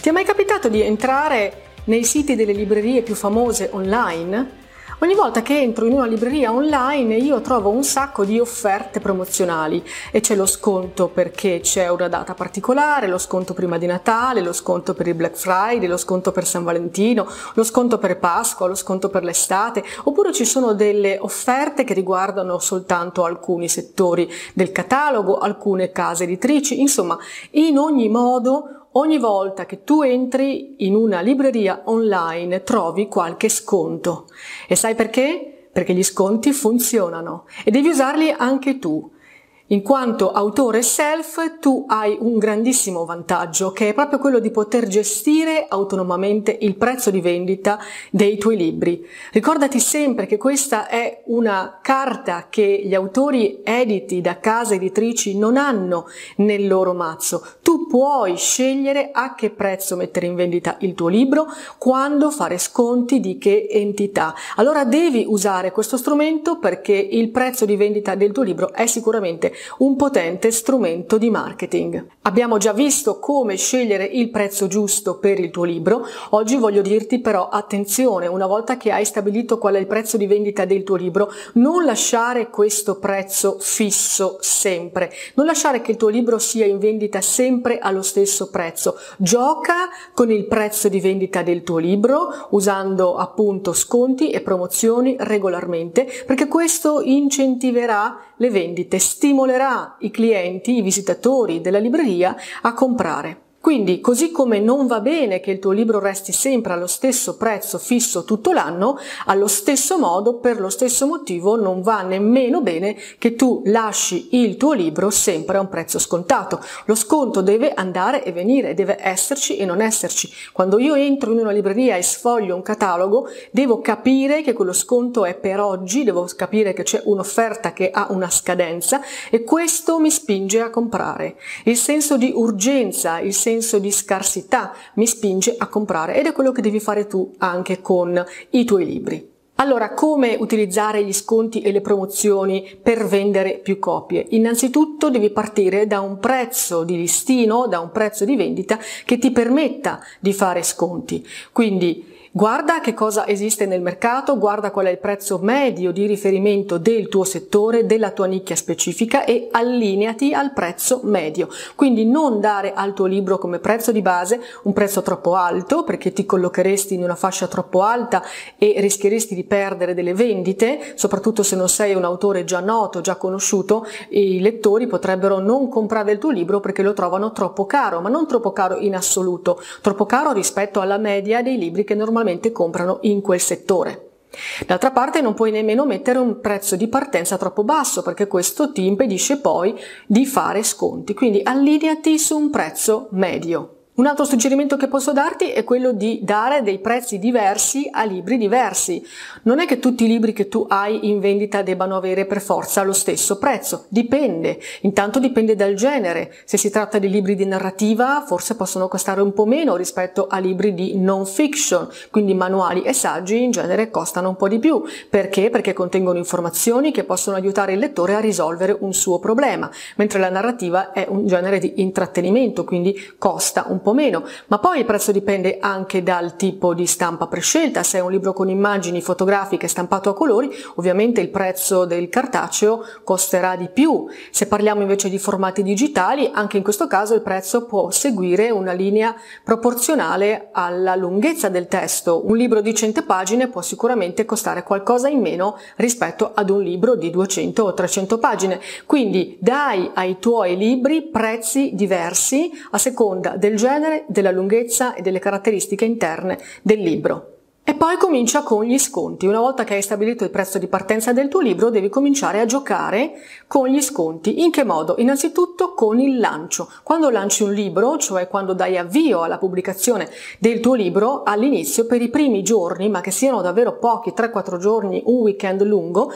Ti è mai capitato di entrare nei siti delle librerie più famose online? Ogni volta che entro in una libreria online io trovo un sacco di offerte promozionali e c'è lo sconto perché c'è una data particolare, lo sconto prima di Natale, lo sconto per il Black Friday, lo sconto per San Valentino, lo sconto per Pasqua, lo sconto per l'estate, oppure ci sono delle offerte che riguardano soltanto alcuni settori del catalogo, alcune case editrici, insomma, in ogni modo ogni volta che tu entri in una libreria online trovi qualche sconto. E sai perché? Perché gli sconti funzionano e devi usarli anche tu. In quanto autore self tu hai un grandissimo vantaggio che è proprio quello di poter gestire autonomamente il prezzo di vendita dei tuoi libri. Ricordati sempre che questa è una carta che gli autori editi da case editrici non hanno nel loro mazzo. Tu puoi scegliere a che prezzo mettere in vendita il tuo libro, quando fare sconti di che entità. Allora devi usare questo strumento perché il prezzo di vendita del tuo libro è sicuramente un potente strumento di marketing. Abbiamo già visto come scegliere il prezzo giusto per il tuo libro, oggi voglio dirti però attenzione, una volta che hai stabilito qual è il prezzo di vendita del tuo libro, non lasciare questo prezzo fisso sempre, non lasciare che il tuo libro sia in vendita sempre allo stesso prezzo, gioca con il prezzo di vendita del tuo libro usando appunto sconti e promozioni regolarmente perché questo incentiverà le vendite, stimolerà i clienti, i visitatori della libreria a comprare. Quindi, così come non va bene che il tuo libro resti sempre allo stesso prezzo fisso tutto l'anno, allo stesso modo, per lo stesso motivo, non va nemmeno bene che tu lasci il tuo libro sempre a un prezzo scontato. Lo sconto deve andare e venire, deve esserci e non esserci. Quando io entro in una libreria e sfoglio un catalogo, devo capire che quello sconto è per oggi, devo capire che c'è un'offerta che ha una scadenza e questo mi spinge a comprare. Il senso di urgenza, il senso senso di scarsità mi spinge a comprare ed è quello che devi fare tu anche con i tuoi libri. Allora, come utilizzare gli sconti e le promozioni per vendere più copie? Innanzitutto devi partire da un prezzo di listino, da un prezzo di vendita che ti permetta di fare sconti. Quindi Guarda che cosa esiste nel mercato, guarda qual è il prezzo medio di riferimento del tuo settore, della tua nicchia specifica e allineati al prezzo medio. Quindi non dare al tuo libro come prezzo di base un prezzo troppo alto perché ti collocheresti in una fascia troppo alta e rischieresti di perdere delle vendite, soprattutto se non sei un autore già noto, già conosciuto, i lettori potrebbero non comprare il tuo libro perché lo trovano troppo caro, ma non troppo caro in assoluto, troppo caro rispetto alla media dei libri che normalmente normalmente comprano in quel settore. D'altra parte non puoi nemmeno mettere un prezzo di partenza troppo basso perché questo ti impedisce poi di fare sconti, quindi allineati su un prezzo medio. Un altro suggerimento che posso darti è quello di dare dei prezzi diversi a libri diversi. Non è che tutti i libri che tu hai in vendita debbano avere per forza lo stesso prezzo, dipende. Intanto dipende dal genere. Se si tratta di libri di narrativa, forse possono costare un po' meno rispetto a libri di non fiction, quindi manuali e saggi in genere costano un po' di più. Perché? Perché contengono informazioni che possono aiutare il lettore a risolvere un suo problema, mentre la narrativa è un genere di intrattenimento, quindi costa un po' po' meno, ma poi il prezzo dipende anche dal tipo di stampa prescelta, se è un libro con immagini fotografiche stampato a colori, ovviamente il prezzo del cartaceo costerà di più. Se parliamo invece di formati digitali, anche in questo caso il prezzo può seguire una linea proporzionale alla lunghezza del testo. Un libro di 100 pagine può sicuramente costare qualcosa in meno rispetto ad un libro di 200 o 300 pagine. Quindi dai ai tuoi libri prezzi diversi a seconda del genere genere, della lunghezza e delle caratteristiche interne del libro. E poi comincia con gli sconti. Una volta che hai stabilito il prezzo di partenza del tuo libro, devi cominciare a giocare con gli sconti. In che modo? Innanzitutto con il lancio. Quando lanci un libro, cioè quando dai avvio alla pubblicazione del tuo libro, all'inizio, per i primi giorni, ma che siano davvero pochi, 3-4 giorni, un weekend lungo,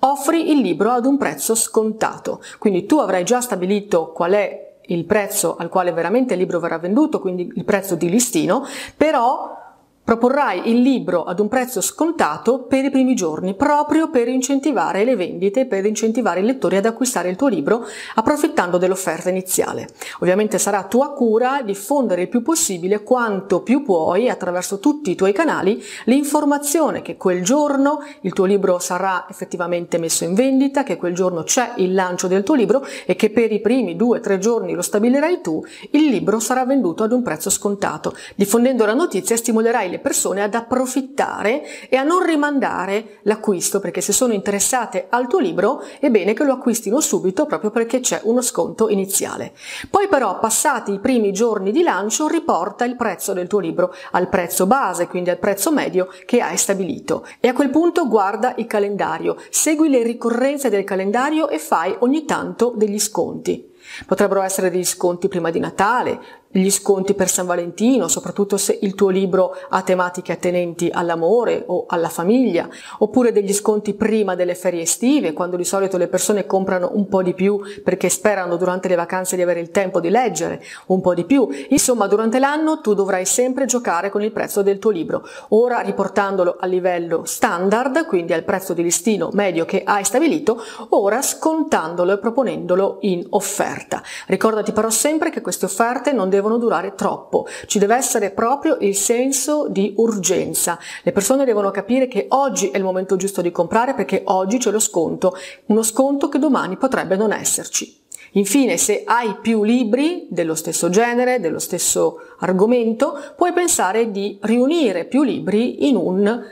offri il libro ad un prezzo scontato. Quindi tu avrai già stabilito qual è il prezzo al quale veramente il libro verrà venduto, quindi il prezzo di listino, però Proporrai il libro ad un prezzo scontato per i primi giorni, proprio per incentivare le vendite, per incentivare i lettori ad acquistare il tuo libro, approfittando dell'offerta iniziale. Ovviamente sarà tua cura diffondere il più possibile, quanto più puoi, attraverso tutti i tuoi canali, l'informazione che quel giorno il tuo libro sarà effettivamente messo in vendita, che quel giorno c'è il lancio del tuo libro e che per i primi due o tre giorni lo stabilirai tu, il libro sarà venduto ad un prezzo scontato. Diffondendo la notizia stimolerai le le persone ad approfittare e a non rimandare l'acquisto, perché se sono interessate al tuo libro è bene che lo acquistino subito proprio perché c'è uno sconto iniziale. Poi però, passati i primi giorni di lancio, riporta il prezzo del tuo libro al prezzo base, quindi al prezzo medio che hai stabilito. E a quel punto guarda il calendario, segui le ricorrenze del calendario e fai ogni tanto degli sconti. Potrebbero essere degli sconti prima di Natale, gli sconti per San Valentino, soprattutto se il tuo libro ha tematiche attenenti all'amore o alla famiglia, oppure degli sconti prima delle ferie estive, quando di solito le persone comprano un po' di più perché sperano durante le vacanze di avere il tempo di leggere un po' di più. Insomma, durante l'anno tu dovrai sempre giocare con il prezzo del tuo libro, ora riportandolo a livello standard, quindi al prezzo di listino medio che hai stabilito, ora scontandolo e proponendolo in offerta. Ricordati però sempre che queste offerte non devono durare troppo, ci deve essere proprio il senso di urgenza. Le persone devono capire che oggi è il momento giusto di comprare perché oggi c'è lo sconto, uno sconto che domani potrebbe non esserci. Infine, se hai più libri dello stesso genere, dello stesso argomento, puoi pensare di riunire più libri in un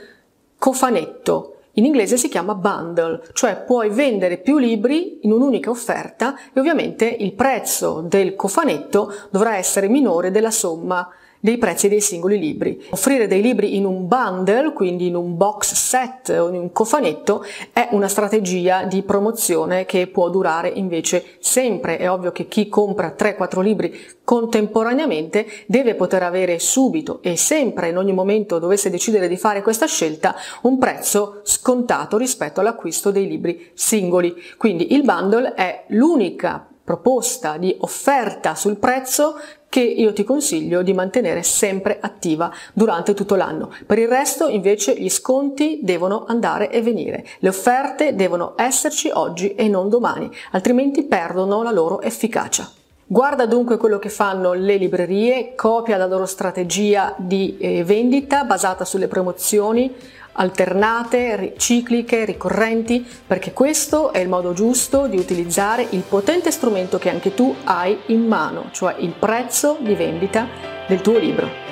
cofanetto in inglese si chiama bundle, cioè puoi vendere più libri in un'unica offerta e ovviamente il prezzo del cofanetto dovrà essere minore della somma dei prezzi dei singoli libri. Offrire dei libri in un bundle, quindi in un box set o in un cofanetto, è una strategia di promozione che può durare invece sempre. È ovvio che chi compra 3-4 libri contemporaneamente deve poter avere subito e sempre in ogni momento dovesse decidere di fare questa scelta un prezzo scontato rispetto all'acquisto dei libri singoli. Quindi il bundle è l'unica proposta di offerta sul prezzo che io ti consiglio di mantenere sempre attiva durante tutto l'anno. Per il resto invece gli sconti devono andare e venire, le offerte devono esserci oggi e non domani, altrimenti perdono la loro efficacia. Guarda dunque quello che fanno le librerie, copia la loro strategia di eh, vendita basata sulle promozioni, alternate, cicliche, ricorrenti, perché questo è il modo giusto di utilizzare il potente strumento che anche tu hai in mano, cioè il prezzo di vendita del tuo libro.